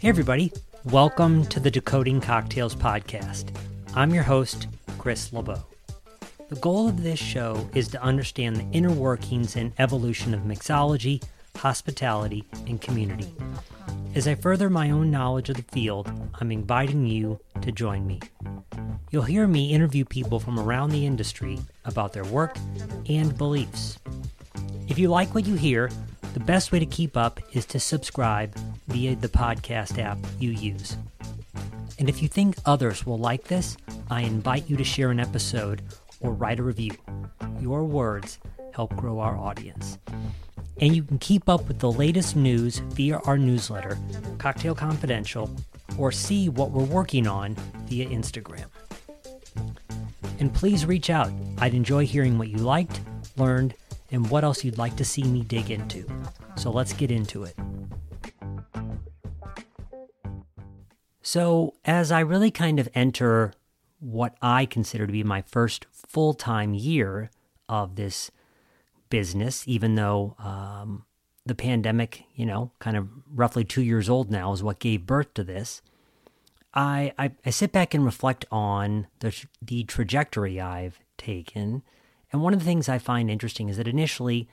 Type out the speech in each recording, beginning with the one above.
Hey, everybody. Welcome to the Decoding Cocktails podcast. I'm your host, Chris LeBeau. The goal of this show is to understand the inner workings and evolution of mixology, hospitality, and community. As I further my own knowledge of the field, I'm inviting you to join me. You'll hear me interview people from around the industry about their work and beliefs. If you like what you hear, the best way to keep up is to subscribe via the podcast app you use. And if you think others will like this, I invite you to share an episode or write a review. Your words help grow our audience. And you can keep up with the latest news via our newsletter, Cocktail Confidential, or see what we're working on via Instagram. And please reach out. I'd enjoy hearing what you liked, learned, and what else you'd like to see me dig into. So let's get into it. So, as I really kind of enter what I consider to be my first full time year of this business, even though um, the pandemic, you know, kind of roughly two years old now, is what gave birth to this. I, I, I sit back and reflect on the, the trajectory I've taken and one of the things I find interesting is that initially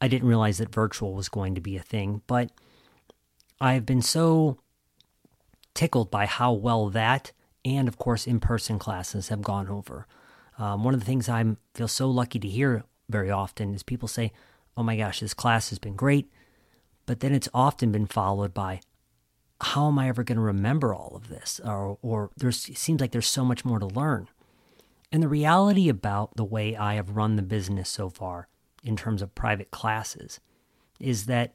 I didn't realize that virtual was going to be a thing, but I've been so tickled by how well that and, of course, in person classes have gone over. Um, one of the things I feel so lucky to hear very often is people say, Oh my gosh, this class has been great. But then it's often been followed by, How am I ever going to remember all of this? Or, or there seems like there's so much more to learn. And the reality about the way I have run the business so far in terms of private classes is that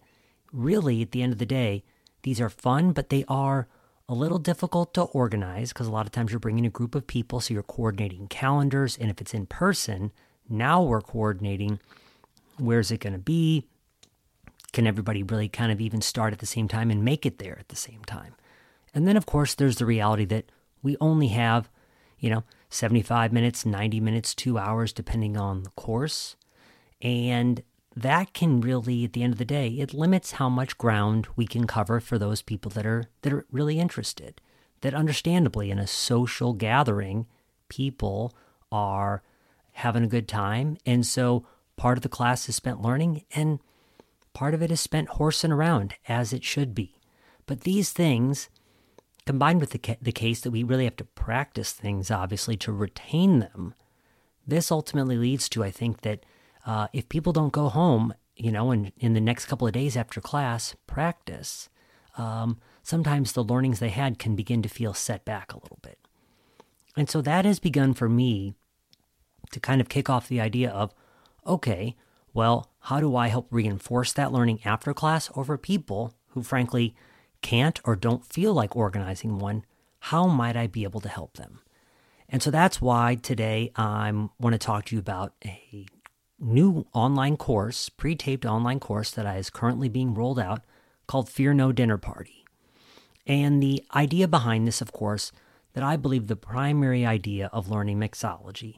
really, at the end of the day, these are fun, but they are a little difficult to organize because a lot of times you're bringing a group of people, so you're coordinating calendars. And if it's in person, now we're coordinating where's it going to be? Can everybody really kind of even start at the same time and make it there at the same time? And then, of course, there's the reality that we only have, you know, 75 minutes, 90 minutes, two hours, depending on the course. And that can really, at the end of the day, it limits how much ground we can cover for those people that are that are really interested. That understandably, in a social gathering, people are having a good time, and so part of the class is spent learning, and part of it is spent horsing around, as it should be. But these things combined with the, the case that we really have to practice things, obviously, to retain them, this ultimately leads to, I think, that uh, if people don't go home, you know, and in the next couple of days after class, practice, um, sometimes the learnings they had can begin to feel set back a little bit. And so that has begun for me to kind of kick off the idea of, okay, well, how do I help reinforce that learning after class over people who, frankly, can't or don't feel like organizing one, how might I be able to help them? And so that's why today I want to talk to you about a new online course, pre taped online course that is currently being rolled out called Fear No Dinner Party. And the idea behind this, of course, that I believe the primary idea of learning mixology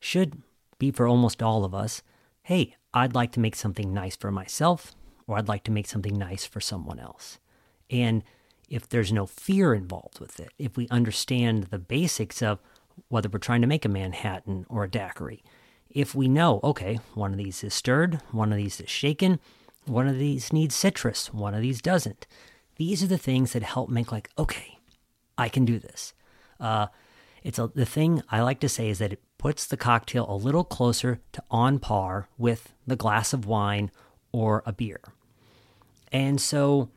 should be for almost all of us hey, I'd like to make something nice for myself, or I'd like to make something nice for someone else. And if there's no fear involved with it, if we understand the basics of whether we're trying to make a Manhattan or a daiquiri, if we know, okay, one of these is stirred, one of these is shaken, one of these needs citrus, one of these doesn't. These are the things that help make like, okay, I can do this. Uh, it's a, the thing I like to say is that it puts the cocktail a little closer to on par with the glass of wine or a beer. And so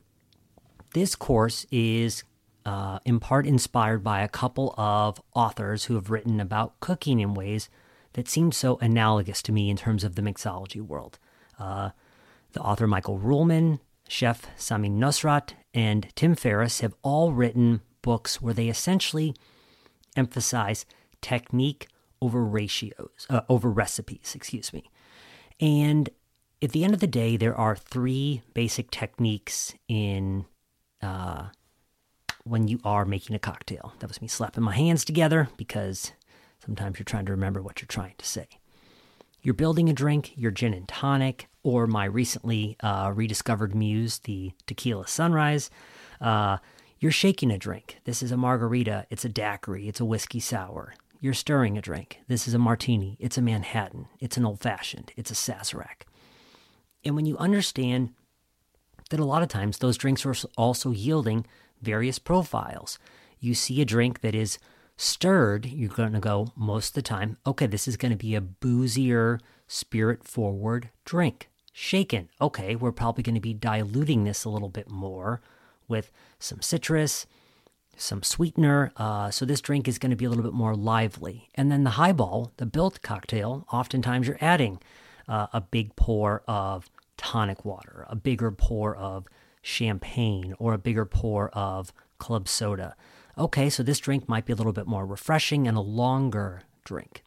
this course is uh, in part inspired by a couple of authors who have written about cooking in ways that seem so analogous to me in terms of the mixology world. Uh, the author Michael Ruhlman, chef Samin Nosrat, and Tim Ferriss have all written books where they essentially emphasize technique over ratios, uh, over recipes, excuse me. And at the end of the day, there are three basic techniques in uh, when you are making a cocktail. That was me slapping my hands together because sometimes you're trying to remember what you're trying to say. You're building a drink, your gin and tonic, or my recently uh, rediscovered muse, the tequila sunrise. Uh, You're shaking a drink. This is a margarita, it's a daiquiri, it's a whiskey sour. You're stirring a drink. This is a martini, it's a Manhattan, it's an old fashioned, it's a Sazerac. And when you understand that a lot of times those drinks are also yielding various profiles, you see a drink that is stirred, you're going to go most of the time, okay, this is going to be a boozier, spirit forward drink. Shaken, okay, we're probably going to be diluting this a little bit more with some citrus, some sweetener. Uh, so this drink is going to be a little bit more lively. And then the highball, the built cocktail, oftentimes you're adding uh, a big pour of tonic water, a bigger pour of champagne, or a bigger pour of club soda. Okay, so this drink might be a little bit more refreshing and a longer drink.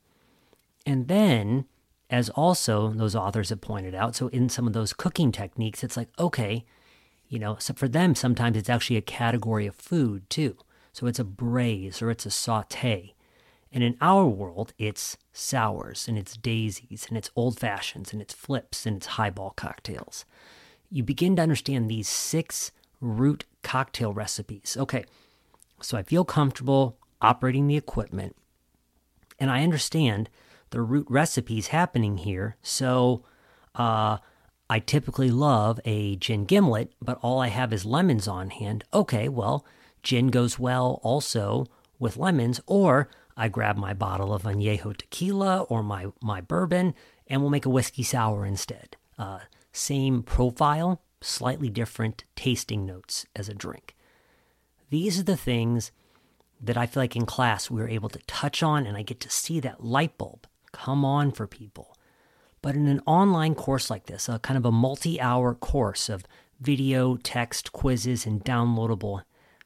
And then, as also those authors have pointed out, so in some of those cooking techniques, it's like, okay, you know, so for them, sometimes it's actually a category of food too. So it's a braise or it's a saute. And in our world, it's sours and it's daisies and it's old fashions and it's flips and it's highball cocktails. You begin to understand these six root cocktail recipes. Okay, so I feel comfortable operating the equipment and I understand the root recipes happening here. So uh, I typically love a gin gimlet, but all I have is lemons on hand. Okay, well, gin goes well also with lemons, or I grab my bottle of añejo tequila or my, my bourbon and we'll make a whiskey sour instead. Uh, same profile, slightly different tasting notes as a drink. These are the things that I feel like in class we were able to touch on, and I get to see that light bulb come on for people. But in an online course like this, a kind of a multi hour course of video, text, quizzes, and downloadable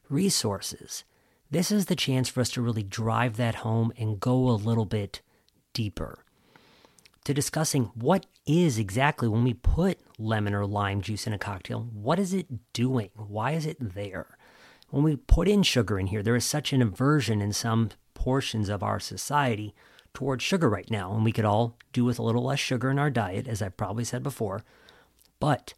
resources, this is the chance for us to really drive that home and go a little bit deeper. To discussing what is exactly when we put lemon or lime juice in a cocktail, what is it doing? Why is it there? when we put in sugar in here, there is such an aversion in some portions of our society towards sugar right now, and we could all do with a little less sugar in our diet, as I've probably said before. But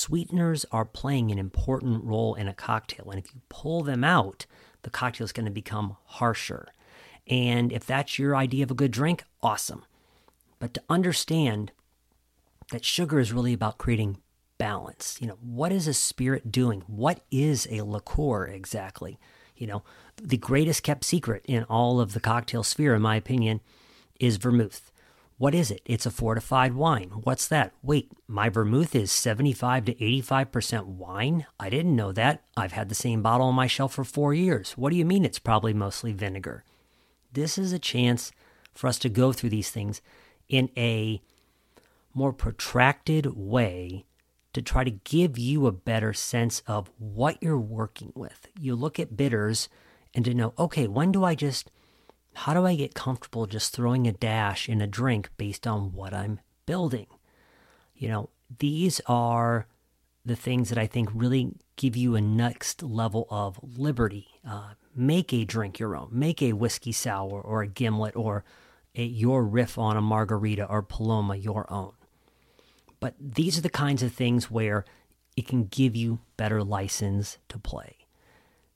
sweeteners are playing an important role in a cocktail, and if you pull them out, the cocktail is going to become harsher. And if that's your idea of a good drink, awesome. But to understand that sugar is really about creating balance. You know, what is a spirit doing? What is a liqueur exactly? You know, the greatest kept secret in all of the cocktail sphere, in my opinion, is vermouth. What is it? It's a fortified wine. What's that? Wait, my vermouth is 75 to 85% wine? I didn't know that. I've had the same bottle on my shelf for four years. What do you mean it's probably mostly vinegar? This is a chance for us to go through these things in a more protracted way to try to give you a better sense of what you're working with. You look at bitters and to know, okay, when do I just, how do I get comfortable just throwing a dash in a drink based on what I'm building? You know, these are the things that I think really give you a next level of liberty. Uh, make a drink your own, make a whiskey sour or a gimlet or a, your riff on a margarita or paloma your own. But these are the kinds of things where it can give you better license to play.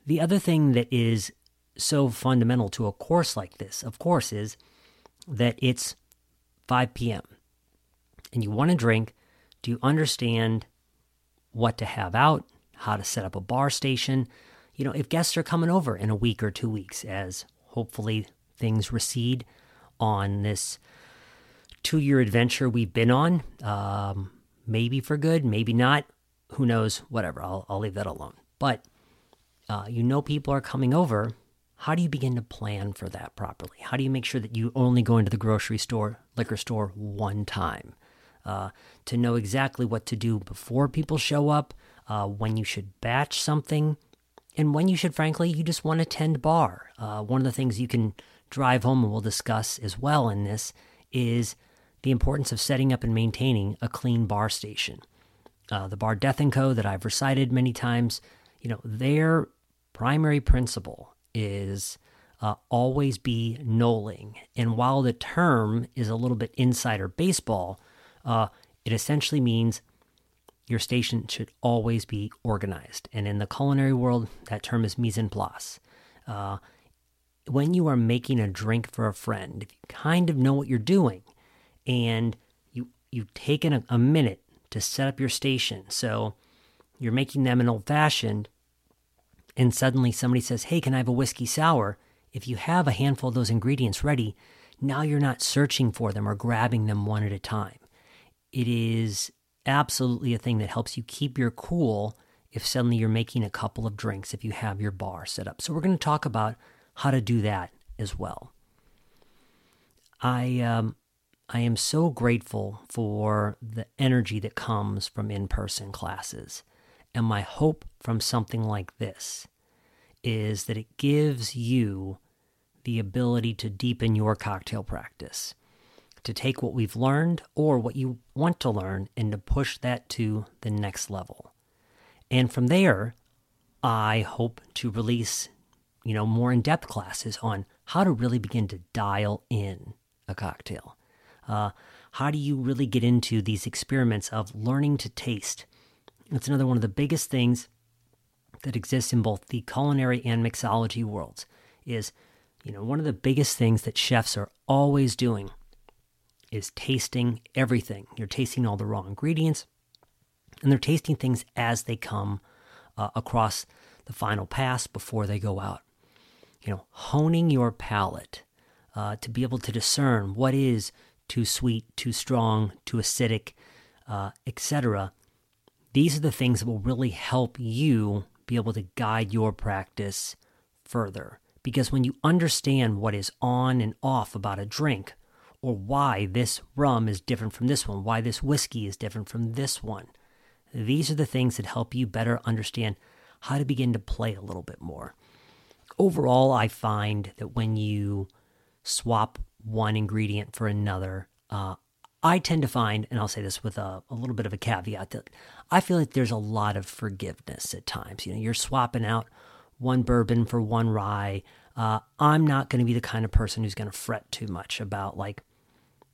The other thing that is so fundamental to a course like this, of course, is that it's 5 p.m. and you want to drink. Do you understand what to have out, how to set up a bar station? You know, if guests are coming over in a week or two weeks, as hopefully things recede on this two year adventure we've been on. Um, maybe for good, maybe not. Who knows? Whatever. I'll, I'll leave that alone. But uh, you know people are coming over. How do you begin to plan for that properly? How do you make sure that you only go into the grocery store, liquor store one time? Uh, to know exactly what to do before people show up, uh, when you should batch something, and when you should, frankly, you just want to tend bar. Uh, one of the things you can drive home, and we'll discuss as well in this, is the importance of setting up and maintaining a clean bar station. Uh, the Bar Death and Co. that I've recited many times, you know, their primary principle is uh, always be knolling. And while the term is a little bit insider baseball, uh, it essentially means your station should always be organized. And in the culinary world, that term is mise en place. Uh, when you are making a drink for a friend, if you kind of know what you're doing and you, you've taken a, a minute to set up your station. So you're making them an old fashioned, and suddenly somebody says, Hey, can I have a whiskey sour? If you have a handful of those ingredients ready, now you're not searching for them or grabbing them one at a time. It is absolutely a thing that helps you keep your cool if suddenly you're making a couple of drinks if you have your bar set up. So we're going to talk about how to do that as well. I um, I am so grateful for the energy that comes from in-person classes. And my hope from something like this is that it gives you the ability to deepen your cocktail practice, to take what we've learned or what you want to learn and to push that to the next level. And from there, I hope to release, you know, more in-depth classes on how to really begin to dial in a cocktail. Uh, how do you really get into these experiments of learning to taste? It's another one of the biggest things that exists in both the culinary and mixology worlds is you know, one of the biggest things that chefs are always doing is tasting everything. You're tasting all the raw ingredients, and they're tasting things as they come uh, across the final pass before they go out. You know, honing your palate uh, to be able to discern what is too sweet, too strong, too acidic, uh, etc. These are the things that will really help you be able to guide your practice further. Because when you understand what is on and off about a drink, or why this rum is different from this one, why this whiskey is different from this one, these are the things that help you better understand how to begin to play a little bit more. Overall, I find that when you swap one ingredient for another, uh, I tend to find, and I'll say this with a, a, little bit of a caveat, that I feel like there's a lot of forgiveness at times. You know, you're swapping out one bourbon for one rye. Uh, I'm not going to be the kind of person who's going to fret too much about like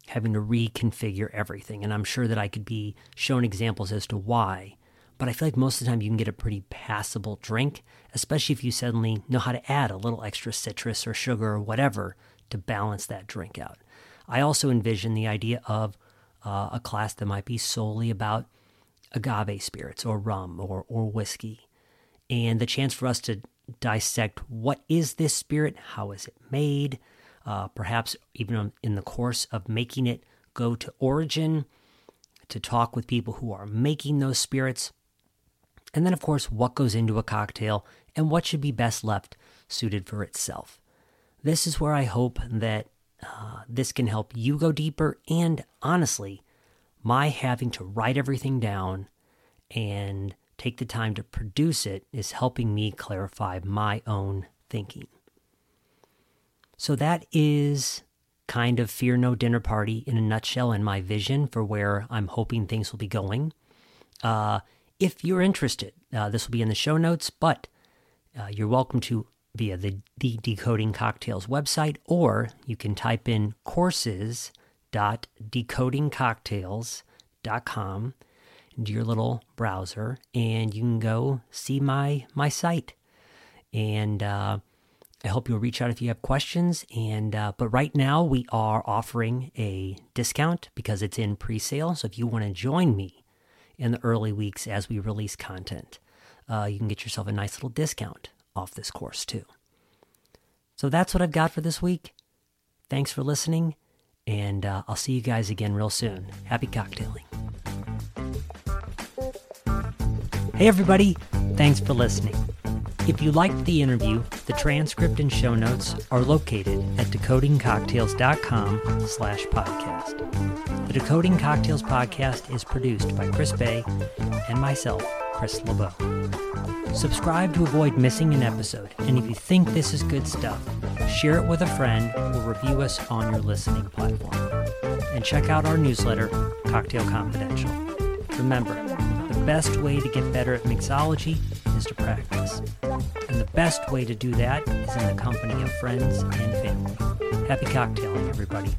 having to reconfigure everything. And I'm sure that I could be shown examples as to why. But I feel like most of the time you can get a pretty passable drink, especially if you suddenly know how to add a little extra citrus or sugar or whatever to balance that drink out. I also envision the idea of uh, a class that might be solely about agave spirits or rum or, or whiskey and the chance for us to dissect what is this spirit, how is it made, uh, perhaps even in the course of making it, go to origin to talk with people who are making those spirits. And then, of course, what goes into a cocktail and what should be best left suited for itself. This is where I hope that uh, this can help you go deeper. And honestly, my having to write everything down and take the time to produce it is helping me clarify my own thinking. So that is kind of Fear No Dinner Party in a nutshell and my vision for where I'm hoping things will be going. Uh, if you're interested, uh, this will be in the show notes, but uh, you're welcome to via the, the Decoding Cocktails website, or you can type in courses.decodingcocktails.com into your little browser and you can go see my my site. And uh, i hope you'll reach out if you have questions. And uh, but right now we are offering a discount because it's in pre-sale. So if you want to join me in the early weeks as we release content uh, you can get yourself a nice little discount off this course too so that's what i've got for this week thanks for listening and uh, i'll see you guys again real soon happy cocktailing Hey, everybody, thanks for listening. If you liked the interview, the transcript and show notes are located at decodingcocktails.com slash podcast. The Decoding Cocktails podcast is produced by Chris Bay and myself, Chris LeBeau. Subscribe to avoid missing an episode, and if you think this is good stuff, share it with a friend or review us on your listening platform. And check out our newsletter, Cocktail Confidential. Remember, the best way to get better at mixology is to practice. And the best way to do that is in the company of friends and family. Happy cocktailing, everybody.